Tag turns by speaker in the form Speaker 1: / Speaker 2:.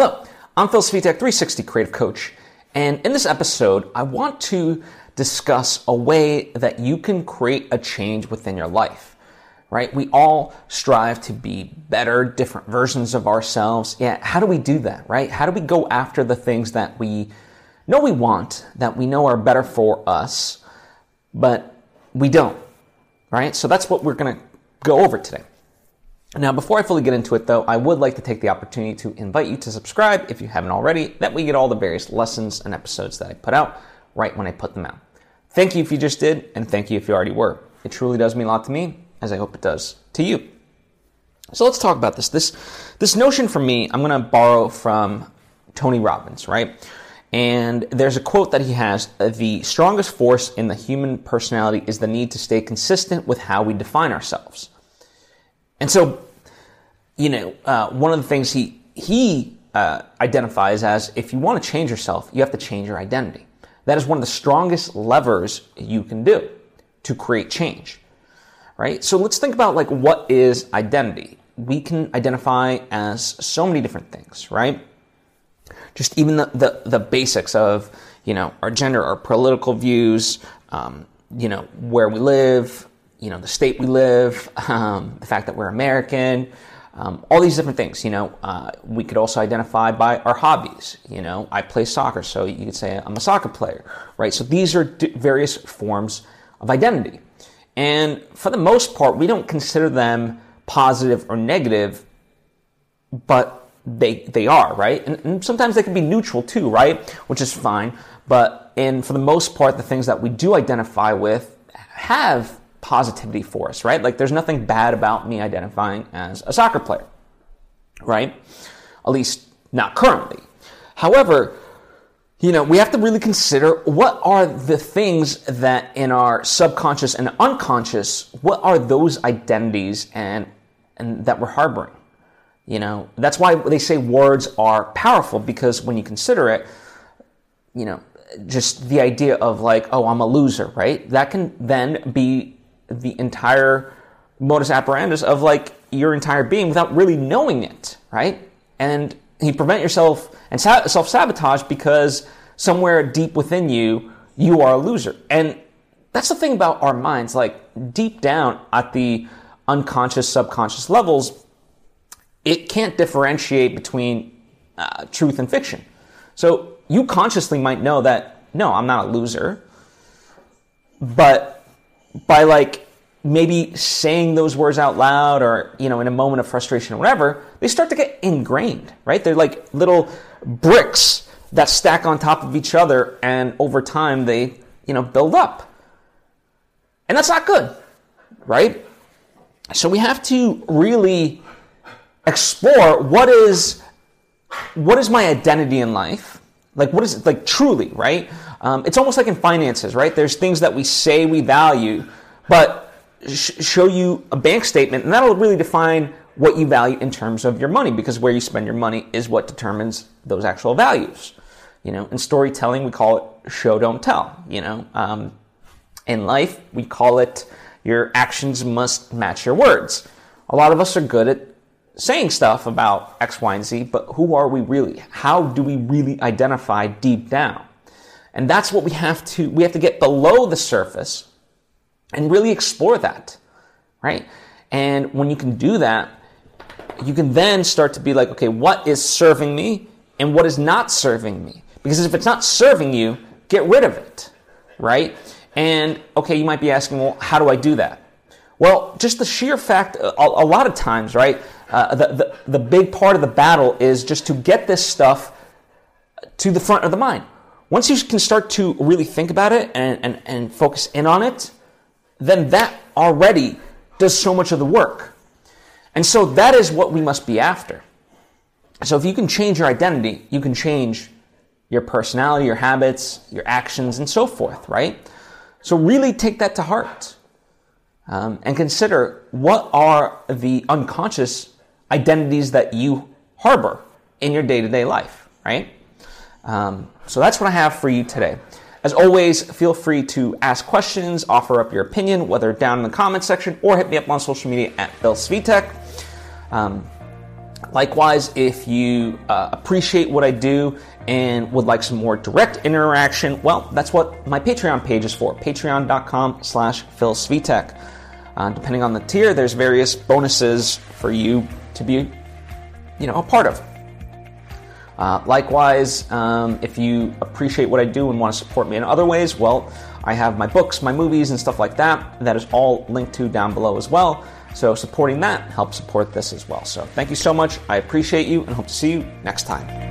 Speaker 1: Hello, I'm Phil Svitek, 360 Creative Coach, and in this episode, I want to discuss a way that you can create a change within your life. Right? We all strive to be better, different versions of ourselves. Yeah, how do we do that, right? How do we go after the things that we know we want, that we know are better for us, but we don't, right? So that's what we're going to go over today. Now, before I fully get into it though, I would like to take the opportunity to invite you to subscribe if you haven't already. That we get all the various lessons and episodes that I put out right when I put them out. Thank you if you just did, and thank you if you already were. It truly does mean a lot to me, as I hope it does to you. So let's talk about this. This, this notion for me, I'm going to borrow from Tony Robbins, right? And there's a quote that he has The strongest force in the human personality is the need to stay consistent with how we define ourselves. And so, you know, uh, one of the things he he uh, identifies as if you want to change yourself, you have to change your identity. That is one of the strongest levers you can do to create change. Right? So let's think about like what is identity? We can identify as so many different things, right? Just even the, the, the basics of, you know, our gender, our political views, um, you know, where we live, you know, the state we live, um, the fact that we're American, um, all these different things. You know, uh, we could also identify by our hobbies. You know, I play soccer, so you could say I'm a soccer player, right? So these are d- various forms of identity. And for the most part, we don't consider them positive or negative, but they, they are, right? And, and sometimes they can be neutral too, right? Which is fine. But and for the most part, the things that we do identify with have positivity for us, right? Like there's nothing bad about me identifying as a soccer player, right? At least not currently. However, you know, we have to really consider what are the things that in our subconscious and unconscious, what are those identities and, and that we're harboring? You know, that's why they say words are powerful because when you consider it, you know, just the idea of like, oh, I'm a loser, right? That can then be the entire modus operandi of like your entire being without really knowing it, right? And you prevent yourself and self sabotage because somewhere deep within you, you are a loser. And that's the thing about our minds. Like deep down at the unconscious, subconscious levels, it can't differentiate between uh, truth and fiction. So you consciously might know that, no, I'm not a loser. But by like maybe saying those words out loud or you know in a moment of frustration or whatever they start to get ingrained right? They're like little bricks that stack on top of each other and over time they you know build up. And that's not good right? So we have to really explore what is what is my identity in life like what is it like truly right um, it's almost like in finances, right? There's things that we say we value, but sh- show you a bank statement, and that'll really define what you value in terms of your money, because where you spend your money is what determines those actual values. You know, in storytelling, we call it show, don't tell. You know, um, in life, we call it your actions must match your words. A lot of us are good at saying stuff about X, Y, and Z, but who are we really? How do we really identify deep down? And that's what we have to, we have to get below the surface and really explore that, right? And when you can do that, you can then start to be like, okay, what is serving me and what is not serving me? Because if it's not serving you, get rid of it, right? And okay, you might be asking, well, how do I do that? Well, just the sheer fact, a, a lot of times, right? Uh, the, the, the big part of the battle is just to get this stuff to the front of the mind once you can start to really think about it and, and, and focus in on it, then that already does so much of the work. And so that is what we must be after. So if you can change your identity, you can change your personality, your habits, your actions, and so forth, right? So really take that to heart um, and consider what are the unconscious identities that you harbor in your day to day life, right? Um, so that's what I have for you today. As always, feel free to ask questions, offer up your opinion, whether down in the comments section or hit me up on social media at Phil Svitek. Um, Likewise, if you uh, appreciate what I do and would like some more direct interaction, well, that's what my Patreon page is for, patreon.com slash Phil Svitek. Uh, depending on the tier, there's various bonuses for you to be, you know, a part of. Uh, likewise, um, if you appreciate what I do and want to support me in other ways, well, I have my books, my movies, and stuff like that. That is all linked to down below as well. So supporting that helps support this as well. So thank you so much. I appreciate you and hope to see you next time.